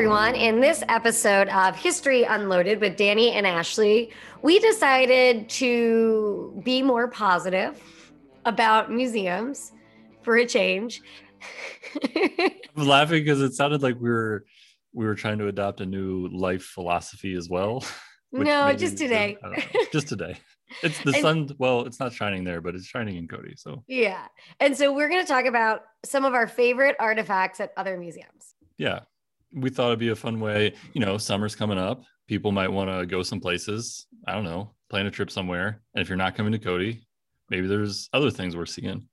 everyone. In this episode of History Unloaded with Danny and Ashley, we decided to be more positive about museums for a change. I'm laughing because it sounded like we were we were trying to adopt a new life philosophy as well. no, just today. just today. It's the and, sun. Well, it's not shining there, but it's shining in Cody. So yeah, and so we're going to talk about some of our favorite artifacts at other museums. Yeah, we thought it'd be a fun way. You know, summer's coming up. People might want to go some places. I don't know, plan a trip somewhere. And if you're not coming to Cody, maybe there's other things we're seeing.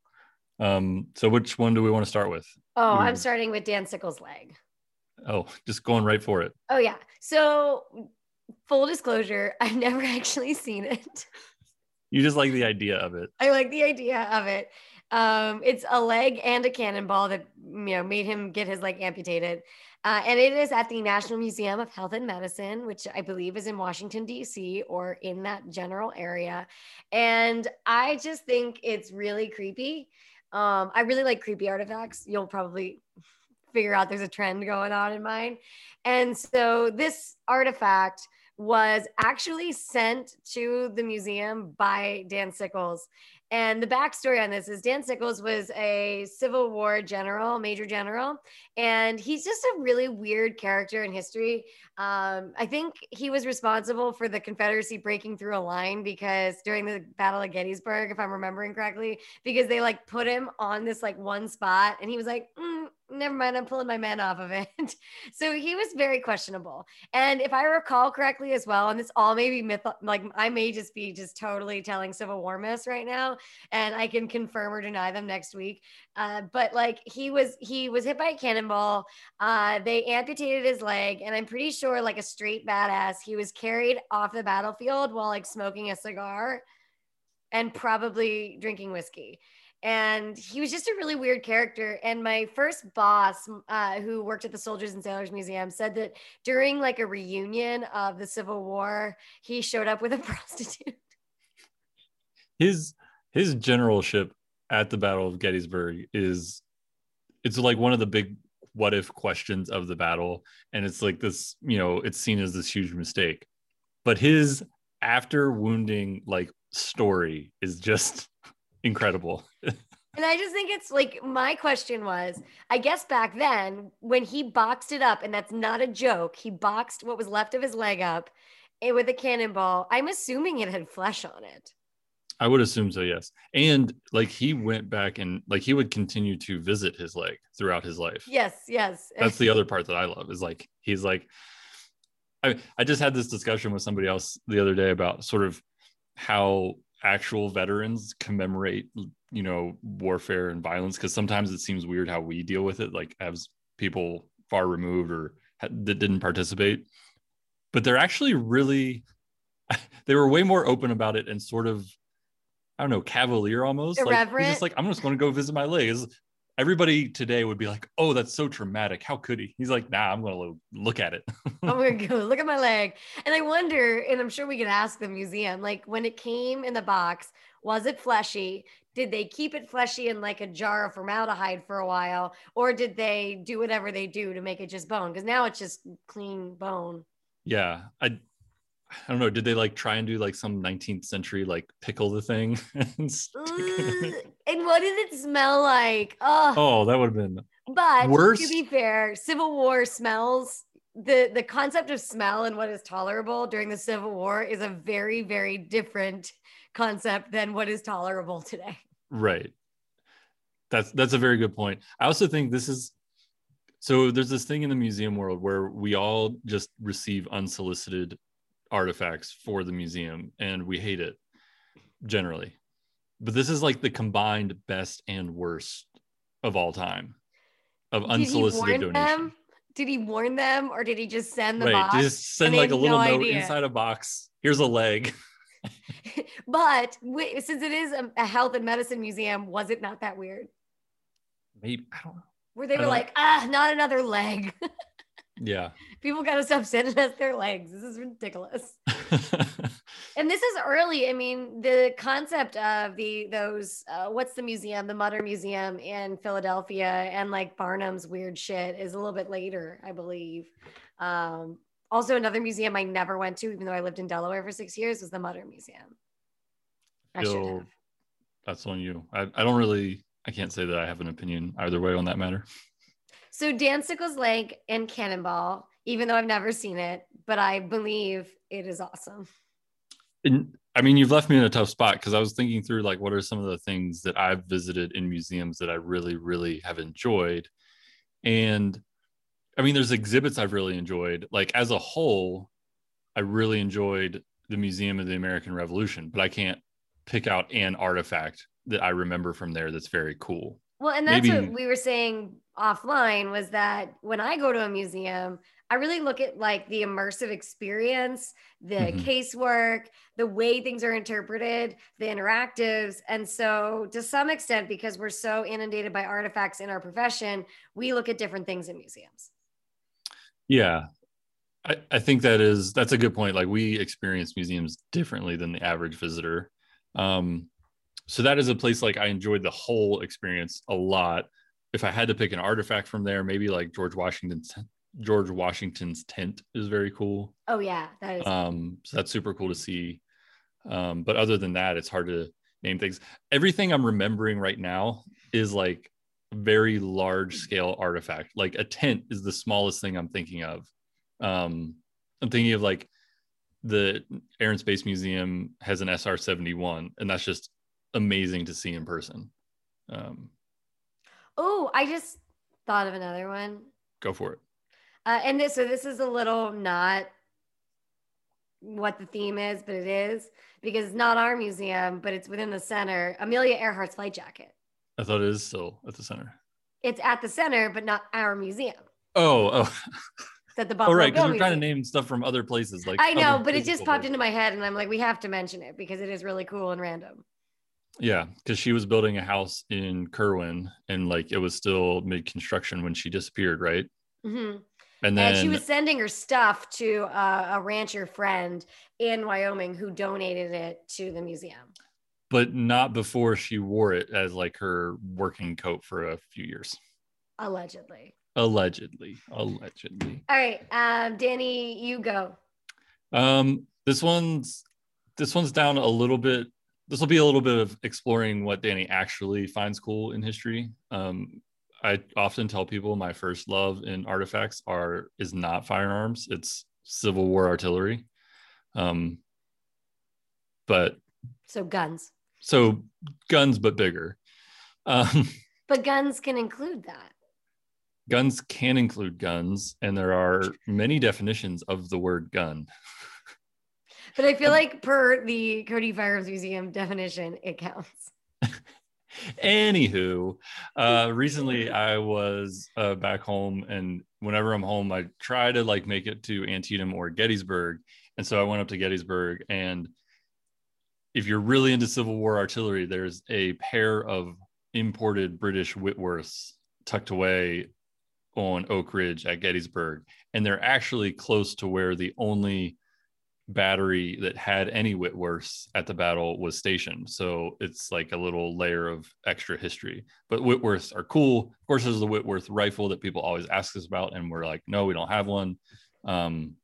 Um, so which one do we want to start with? Oh, I'm starting with Dan Sickles' leg. Oh, just going right for it. Oh yeah. So full disclosure, I've never actually seen it. You just like the idea of it. I like the idea of it. Um, it's a leg and a cannonball that you know made him get his leg amputated. Uh, and it is at the National Museum of Health and Medicine, which I believe is in Washington, D.C., or in that general area. And I just think it's really creepy. Um, I really like creepy artifacts. You'll probably figure out there's a trend going on in mine. And so this artifact was actually sent to the museum by Dan Sickles. And the backstory on this is Dan Sickles was a Civil War general, major general, and he's just a really weird character in history. Um, I think he was responsible for the Confederacy breaking through a line because during the Battle of Gettysburg, if I'm remembering correctly, because they like put him on this like one spot, and he was like, mm, never mind, I'm pulling my man off of it. so he was very questionable. And if I recall correctly as well, and this all may be myth, like I may just be just totally telling Civil War myths right now, and I can confirm or deny them next week. Uh, but like he was, he was hit by a cannonball. Uh, they amputated his leg, and I'm pretty sure, like a straight badass, he was carried off the battlefield while like smoking a cigar and probably drinking whiskey and he was just a really weird character and my first boss uh, who worked at the soldiers and sailors museum said that during like a reunion of the civil war he showed up with a prostitute. His his generalship at the battle of gettysburg is it's like one of the big what if questions of the battle and it's like this you know it's seen as this huge mistake. But his after wounding like story is just incredible. and I just think it's like my question was I guess back then when he boxed it up, and that's not a joke, he boxed what was left of his leg up eh, with a cannonball. I'm assuming it had flesh on it. I would assume so, yes. And like he went back and like he would continue to visit his leg throughout his life. Yes, yes. That's the other part that I love is like he's like I I just had this discussion with somebody else the other day about sort of how actual veterans commemorate you know warfare and violence because sometimes it seems weird how we deal with it like as people far removed or that didn't participate but they're actually really they were way more open about it and sort of I don't know, cavalier almost. Irreverent. Like, he's just like, I'm just going to go visit my legs everybody today would be like, "Oh, that's so traumatic. How could he?" He's like, "Nah, I'm going to look at it." I'm going to go look at my leg, and I wonder, and I'm sure we could ask the museum, like when it came in the box, was it fleshy? Did they keep it fleshy in like a jar of formaldehyde for a while, or did they do whatever they do to make it just bone? Because now it's just clean bone. Yeah, I I don't know. Did they like try and do like some 19th century like pickle the thing? and, and what did it smell like? Oh, oh that would have been. But worse. to be fair, Civil War smells. The the concept of smell and what is tolerable during the Civil War is a very very different concept than what is tolerable today. Right. That's that's a very good point. I also think this is so there's this thing in the museum world where we all just receive unsolicited artifacts for the museum and we hate it generally but this is like the combined best and worst of all time of unsolicited donation them? did he warn them or did he just send the right. box just send like a little no note idea. inside a box here's a leg but since it is a, a, health and medicine museum was it not that weird maybe i don't know where they were like ah not another leg yeah People got to stop sending us their legs. This is ridiculous. and this is early. I mean, the concept of the those uh, what's the museum, the Mutter Museum in Philadelphia, and like Barnum's weird shit is a little bit later, I believe. Um, also, another museum I never went to, even though I lived in Delaware for six years, was the Mutter Museum. I should have. That's on you. I, I don't really. I can't say that I have an opinion either way on that matter. So Dan Leg and Cannonball, even though I've never seen it, but I believe it is awesome. And, I mean, you've left me in a tough spot because I was thinking through like what are some of the things that I've visited in museums that I really, really have enjoyed. And I mean, there's exhibits I've really enjoyed. Like as a whole, I really enjoyed the Museum of the American Revolution, but I can't pick out an artifact that I remember from there that's very cool. Well, and that's Maybe, what we were saying offline was that when I go to a museum, I really look at like the immersive experience, the mm-hmm. casework, the way things are interpreted, the interactives. And so, to some extent, because we're so inundated by artifacts in our profession, we look at different things in museums. Yeah. I, I think that is that's a good point. Like we experience museums differently than the average visitor. Um, so that is a place like I enjoyed the whole experience a lot. If I had to pick an artifact from there, maybe like George Washington's George Washington's tent is very cool. Oh yeah, that is. Um, so that's super cool to see. Um, but other than that, it's hard to name things. Everything I'm remembering right now is like very large scale artifact. Like a tent is the smallest thing I'm thinking of. Um, I'm thinking of like the Air and Space Museum has an SR 71, and that's just amazing to see in person. Um, oh, I just thought of another one. Go for it. Uh, and this, so this is a little not what the theme is, but it is because it's not our museum, but it's within the center. Amelia Earhart's flight jacket. I thought it is still at the center. It's at the center, but not our museum. Oh, oh. That the Buffalo oh, right, because we're trying to name stuff from other places. Like I know, but it just popped into my head, and I'm like, we have to mention it because it is really cool and random. Yeah, because she was building a house in Kirwin, and like it was still mid construction when she disappeared, right? Mm-hmm. And then and she was sending her stuff to uh, a rancher friend in Wyoming who donated it to the museum but not before she wore it as like her working coat for a few years. Allegedly. Allegedly. Allegedly. All right. Um, Danny, you go. Um, this one's this one's down a little bit. This will be a little bit of exploring what Danny actually finds cool in history. Um, I often tell people my first love in artifacts are is not firearms, it's Civil War artillery. Um, but so guns. So guns, but bigger. Um, but guns can include that. Guns can include guns, and there are many definitions of the word gun. But I feel like per the Cody Firearms Museum definition, it counts. Anywho, uh, recently I was uh, back home, and whenever I'm home, I try to like make it to Antietam or Gettysburg. And so I went up to Gettysburg, and if you're really into Civil War artillery, there's a pair of imported British Whitworths tucked away on Oak Ridge at Gettysburg. And they're actually close to where the only battery that had any Whitworths at the battle was stationed. So it's like a little layer of extra history. But Whitworths are cool. Of course, there's the Whitworth rifle that people always ask us about. And we're like, no, we don't have one. Um,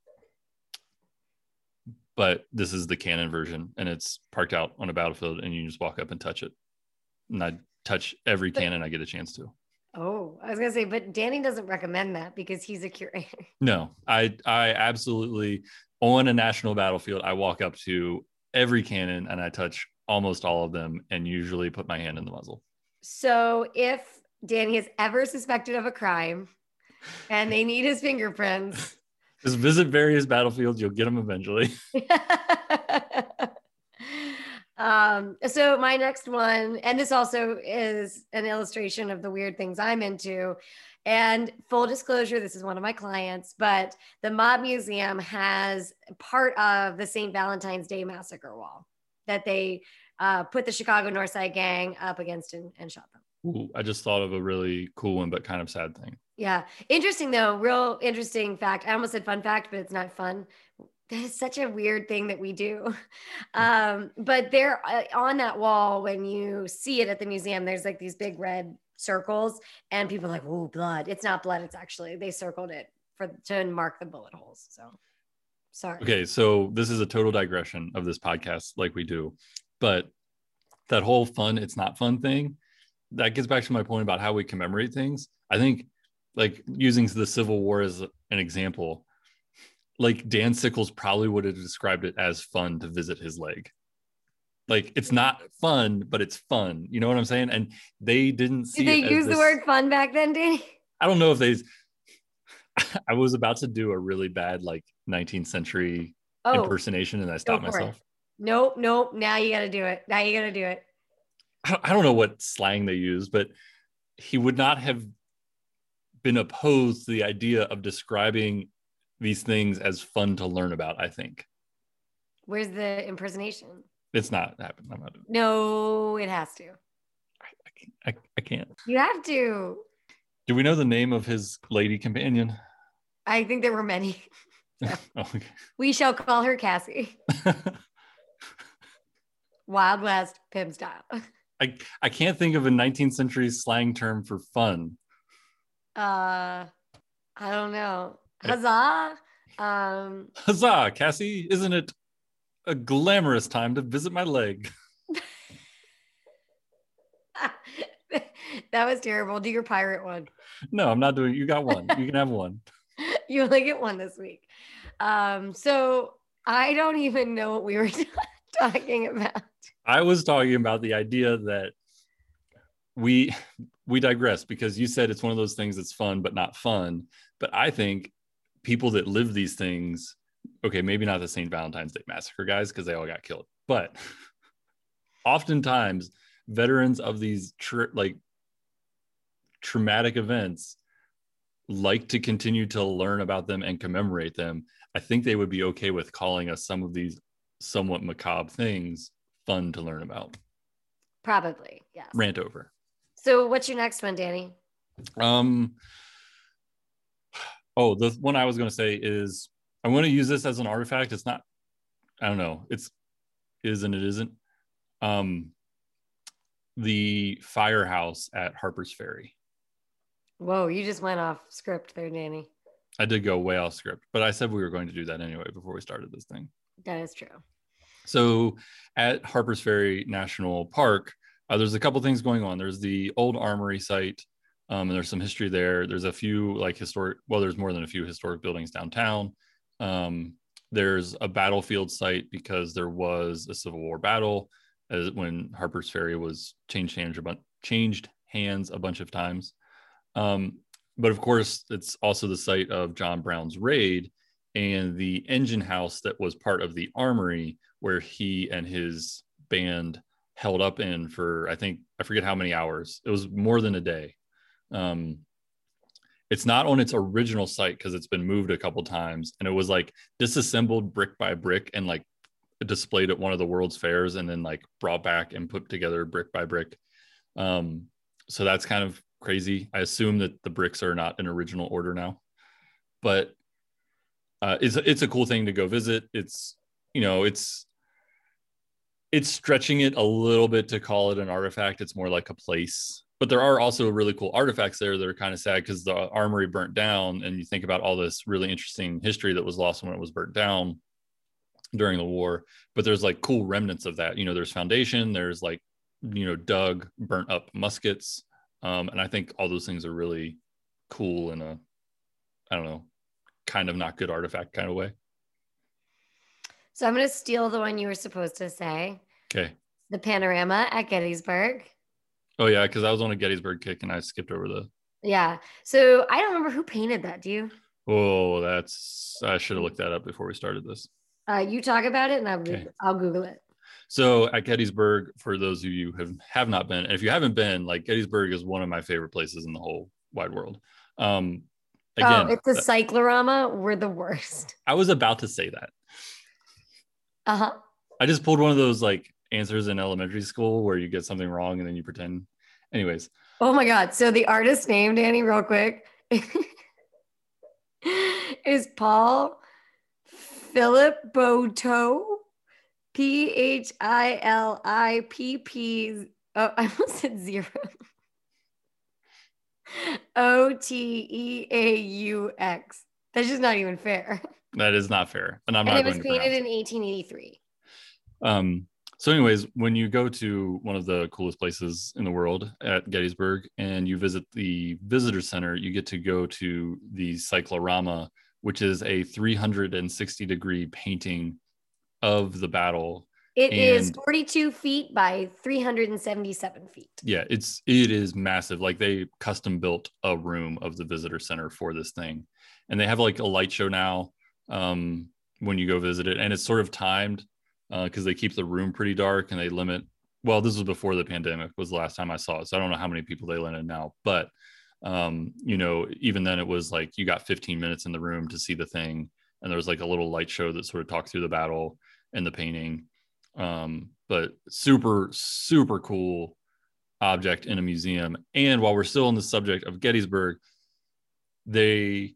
but this is the cannon version and it's parked out on a battlefield and you just walk up and touch it and i touch every but, cannon i get a chance to oh i was gonna say but danny doesn't recommend that because he's a curator no i i absolutely on a national battlefield i walk up to every cannon and i touch almost all of them and usually put my hand in the muzzle so if danny is ever suspected of a crime and they need his fingerprints just visit various battlefields. You'll get them eventually. um, so my next one, and this also is an illustration of the weird things I'm into. And full disclosure, this is one of my clients, but the Mob Museum has part of the St. Valentine's Day Massacre wall that they uh, put the Chicago Northside Gang up against and, and shot them. Ooh, I just thought of a really cool one, but kind of sad thing. Yeah. Interesting though. Real interesting fact. I almost said fun fact, but it's not fun. that is such a weird thing that we do. Um, but there uh, on that wall, when you see it at the museum, there's like these big red circles, and people like, "Oh, blood!" It's not blood. It's actually they circled it for to mark the bullet holes. So sorry. Okay, so this is a total digression of this podcast, like we do, but that whole fun, it's not fun thing, that gets back to my point about how we commemorate things. I think, like using the Civil War as an example, like Dan Sickles probably would have described it as fun to visit his leg. Like it's not fun, but it's fun. You know what I'm saying? And they didn't see. Did they use this, the word fun back then, Danny? I don't know if they. I was about to do a really bad like 19th century oh, impersonation, and I stopped myself. It. Nope, nope. Now you got to do it. Now you got to do it. I don't know what slang they use, but he would not have been opposed to the idea of describing these things as fun to learn about, I think. Where's the impersonation? It's not happening. I'm not. No, it has to. I, I, I can't. You have to. Do we know the name of his lady companion? I think there were many. oh, okay. We shall call her Cassie. Wild West pimp style. I, I can't think of a 19th century slang term for fun. Uh, I don't know. Huzzah! Um, Huzzah, Cassie! Isn't it a glamorous time to visit my leg? that was terrible. Do your pirate one. No, I'm not doing. You got one. You can have one. you only get one this week. Um, so I don't even know what we were talking about. I was talking about the idea that we we digress because you said it's one of those things that's fun but not fun. But I think people that live these things, okay, maybe not the St. Valentine's Day massacre guys because they all got killed, but oftentimes veterans of these tra- like traumatic events like to continue to learn about them and commemorate them. I think they would be okay with calling us some of these somewhat macabre things fun to learn about. Probably, yes. Rant over. So, what's your next one, Danny? Um, Oh, the one I was going to say is I'm going to use this as an artifact. It's not, I don't know, it's is and it isn't. Um, the firehouse at Harper's Ferry. Whoa, you just went off script there, Danny. I did go way off script, but I said we were going to do that anyway before we started this thing. That is true. So at Harper's Ferry National Park, uh, there's a couple things going on. There's the old armory site um, and there's some history there. There's a few like historic, well, there's more than a few historic buildings downtown. Um, there's a battlefield site because there was a Civil War battle as when Harper's Ferry was changed hands a bunch, changed hands a bunch of times. Um, but of course, it's also the site of John Brown's raid and the engine house that was part of the armory where he and his band held up in for I think I forget how many hours. It was more than a day. Um, it's not on its original site because it's been moved a couple times, and it was like disassembled brick by brick and like displayed at one of the World's Fairs, and then like brought back and put together brick by brick. Um, so that's kind of crazy. I assume that the bricks are not in original order now, but uh, it's it's a cool thing to go visit. It's you know it's it's stretching it a little bit to call it an artifact. It's more like a place but there are also really cool artifacts there that are kind of sad because the armory burnt down and you think about all this really interesting history that was lost when it was burnt down during the war but there's like cool remnants of that you know there's foundation there's like you know dug burnt up muskets um, and i think all those things are really cool in a i don't know kind of not good artifact kind of way. So i'm going to steal the one you were supposed to say. Okay. The panorama at gettysburg Oh yeah, because I was on a Gettysburg kick and I skipped over the. Yeah. So I don't remember who painted that. Do you? Oh, that's I should have looked that up before we started this. Uh, you talk about it, and I'll okay. I'll Google it. So at Gettysburg, for those of you who have, have not been, and if you haven't been, like Gettysburg is one of my favorite places in the whole wide world. Um, again, oh, it's a cyclorama. We're the worst. I was about to say that. Uh huh. I just pulled one of those like answers in elementary school where you get something wrong and then you pretend. Anyways. Oh my God. So the artist name, Danny, real quick, is Paul Philip Boto. P H I L I P P. Oh, I almost said zero. O T E A U X. That's just not even fair. That is not fair, and I'm and not. it was painted in 1883. Um, so, anyways, when you go to one of the coolest places in the world at Gettysburg and you visit the visitor center, you get to go to the cyclorama, which is a 360 degree painting of the battle. It is And- 42 feet by 377 feet. Yeah, it's it is massive. Like they custom built a room of the visitor center for this thing, and they have like a light show now um, when you go visit it, and it's sort of timed because they keep the room pretty dark and they limit. Well, this was before the pandemic was the last time I saw it, so I don't know how many people they in now, but um, you know, even then it was like you got 15 minutes in the room to see the thing, and there was like a little light show that sort of talked through the battle and the painting. Um, but super, super cool object in a museum. And while we're still on the subject of Gettysburg, they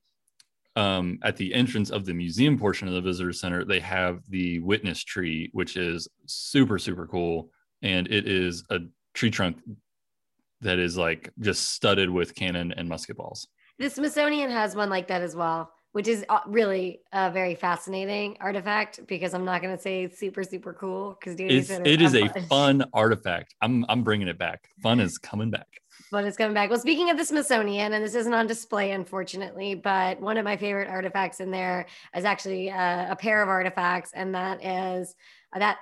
um, at the entrance of the museum portion of the visitor center, they have the witness tree, which is super, super cool. And it is a tree trunk that is like just studded with cannon and musket balls. The Smithsonian has one like that as well, which is uh, really a very fascinating artifact because I'm not going to say super, super cool because It's, it is a fun artifact. I'm, I'm bringing it back. Fun is coming back. But it's coming back. Well, speaking of the Smithsonian, and this isn't on display, unfortunately, but one of my favorite artifacts in there is actually uh, a pair of artifacts, and that is uh, that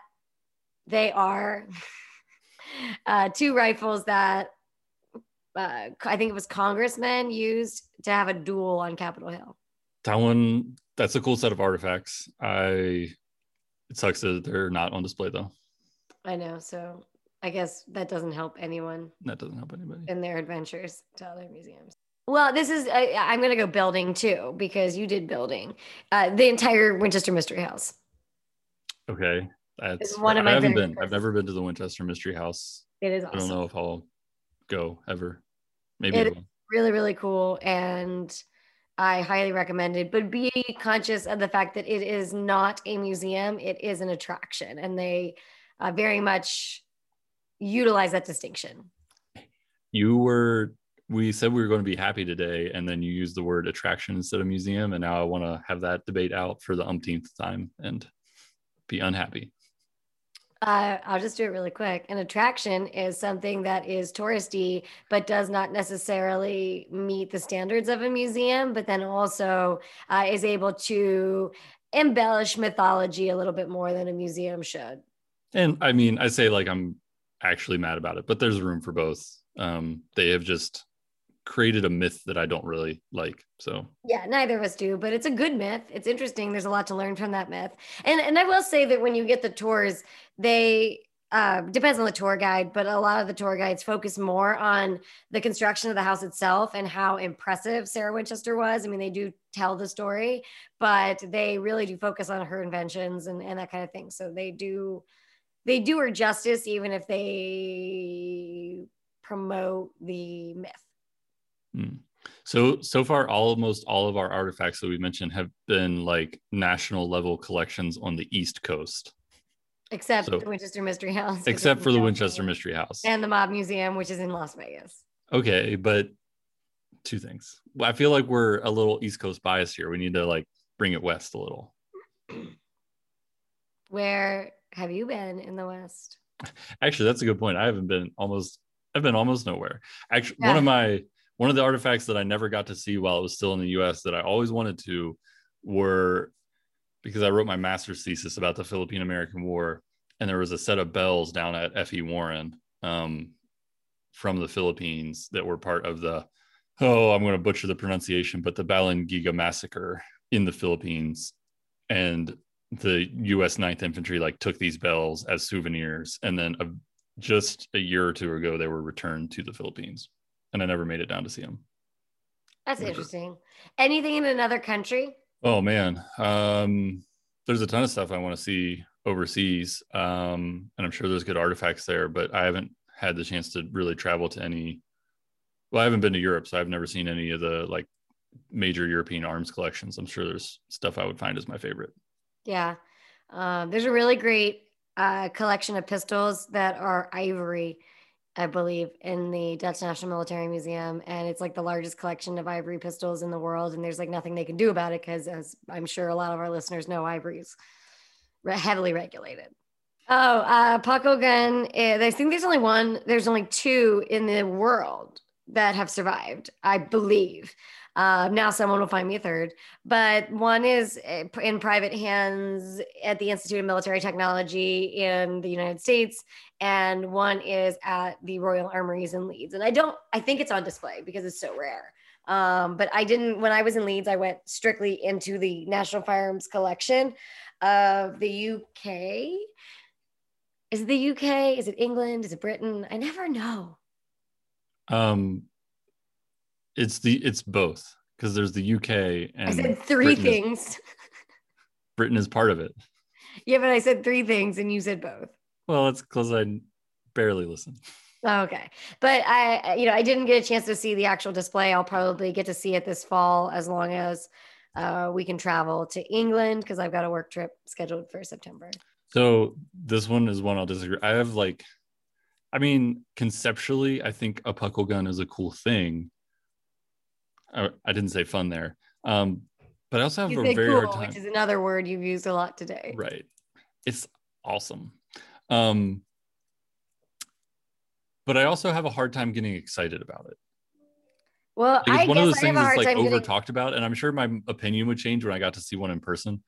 they are uh, two rifles that uh, I think it was congressmen used to have a duel on Capitol Hill. That one, that's a cool set of artifacts. I, it sucks that they're not on display though. I know, so I guess that doesn't help anyone That doesn't help anybody. in their adventures to other museums. Well, this is I, I'm going to go building too because you did building uh, the entire Winchester Mystery House. Okay. That's one of I my haven't favorite been. I've never been to the Winchester Mystery House. It is I don't know if I'll go ever. Maybe It I will. really really cool and i highly recommend it but be conscious of the fact that it is not a museum it is an attraction and they uh, very much utilize that distinction. You were we said we were going to be happy today and then you used the word attraction instead of museum and now i want to have that debate out for the umpteenth time and be unhappy. Uh, i'll just do it really quick. An attraction is something that is touristy but does not necessarily meet the standards of a museum but then also uh, is able to embellish mythology a little bit more than a museum should. And i mean i say like i'm actually mad about it but there's room for both um they have just created a myth that i don't really like so Yeah, neither of us do, but it's a good myth. It's interesting. There's a lot to learn from that myth. And and I will say that when you get the tours, they uh, depends on the tour guide, but a lot of the tour guides focus more on the construction of the house itself and how impressive Sarah Winchester was. I mean, they do tell the story, but they really do focus on her inventions and, and that kind of thing. So they do they do her justice, even if they promote the myth. Mm. So so far, almost all of our artifacts that we mentioned have been like national level collections on the East Coast, Except So- the Winchester Mystery House. except for the. Winchester Mystery House. and the Mob Museum, which is in Las Vegas. Okay, but two things. I feel like we're a little East Coast biased here. We need to like bring it west a little. Where have you been in the West? Actually, that's a good point. I haven't been almost. I've been almost nowhere. Actually, one of my one of the artifacts that I never got to see while it was still in the U.S. that I always wanted to were because I wrote my master's thesis about the Philippine American War, and there was a set of bells down at F.E. Warren um, from the Philippines that were part of the oh, I'm going to butcher the pronunciation, but the Balangiga massacre in the Philippines, and the U.S. Ninth Infantry like took these bells as souvenirs, and then a, just a year or two ago they were returned to the Philippines, and I never made it down to see them. That's Whatever. interesting. Anything in another country? Oh man, um, there's a ton of stuff I want to see overseas, um, and I'm sure there's good artifacts there, but I haven't had the chance to really travel to any. Well, I haven't been to Europe, so I've never seen any of the like major European arms collections. I'm sure there's stuff I would find as my favorite. Yeah. Um, there's a really great uh, collection of pistols that are ivory, I believe, in the Dutch National Military Museum. And it's like the largest collection of ivory pistols in the world. And there's like nothing they can do about it because, as I'm sure a lot of our listeners know, ivory's heavily regulated. Oh, uh, Puckle gun. Eh, I think there's only one, there's only two in the world that have survived, I believe. Uh, now someone will find me a third, but one is eh, in private hands at the Institute of Military Technology in the United States, and one is at the Royal Armories in Leeds. And I don't, I think it's on display because it's so rare. Um, but I didn't, when I was in Leeds, I went strictly into the National Firearms Collection of the UK. Is it the UK? Is it England? Is it Britain? I never know. Um, it's the it's both because there's the UK and I said three Britain things. Is, Britain is part of it. yeah, but I said three things and you said both. Well, it's because I barely listen. Okay. But I, you know, I didn't get a chance to see the actual display. I'll probably get to see it this fall as long as uh, we can travel to England because I've got a work trip scheduled for September. So this one is one I'll disagree. I have like, I mean, conceptually, I think a puckle gun is a cool thing. I, I didn't say fun there. Um, but I also have You a very cool, hard time. which is another word you've used a lot today. Right. It's awesome. Um, but I also have a hard time getting excited about it. Well, Like, I it's one of those I things that's like over getting. talked about, and I'm sure my opinion would change when I got to see one in person.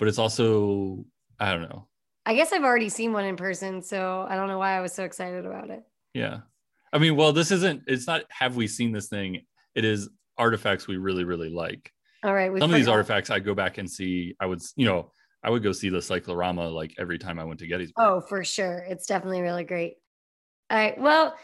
But it's also, I don't know. I guess I've already seen one in person, so I don't know why I was so excited about it. Yeah. I mean, well, this isn't, it's not have we seen this thing? It is artifacts we really, really like. All right, Some of these forgot. artifacts I go back and see, I would, you know, I would go see the cyclorama like every time I went to Gettysburg. Oh, for sure. It's definitely really great. All right. Well,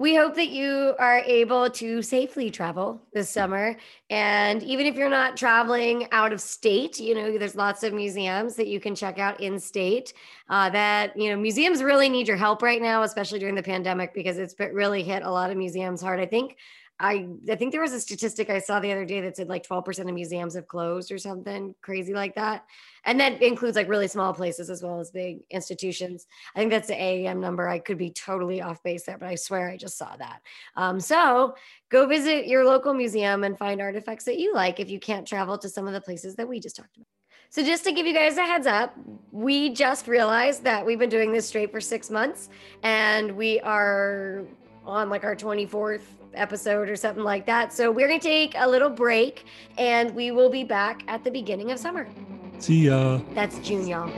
we hope that you are able to safely travel this summer. And even if you're not traveling out of state, you know, there's lots of museums that you can check out in state. Uh, that, you know, museums really need your help right now, especially during the pandemic, because it's really hit a lot of museums hard. I think. I, I think there was a statistic I saw the other day that said like 12% of museums have closed or something crazy like that. And that includes like really small places as well as big institutions. I think that's the AAM number. I could be totally off base there, but I swear I just saw that. Um, so go visit your local museum and find artifacts that you like if you can't travel to some of the places that we just talked about. So just to give you guys a heads up, we just realized that we've been doing this straight for six months and we are on like our 24th episode or something like that. So we're going to take a little break and we will be back at the beginning of summer. See ya. That's June, y'all.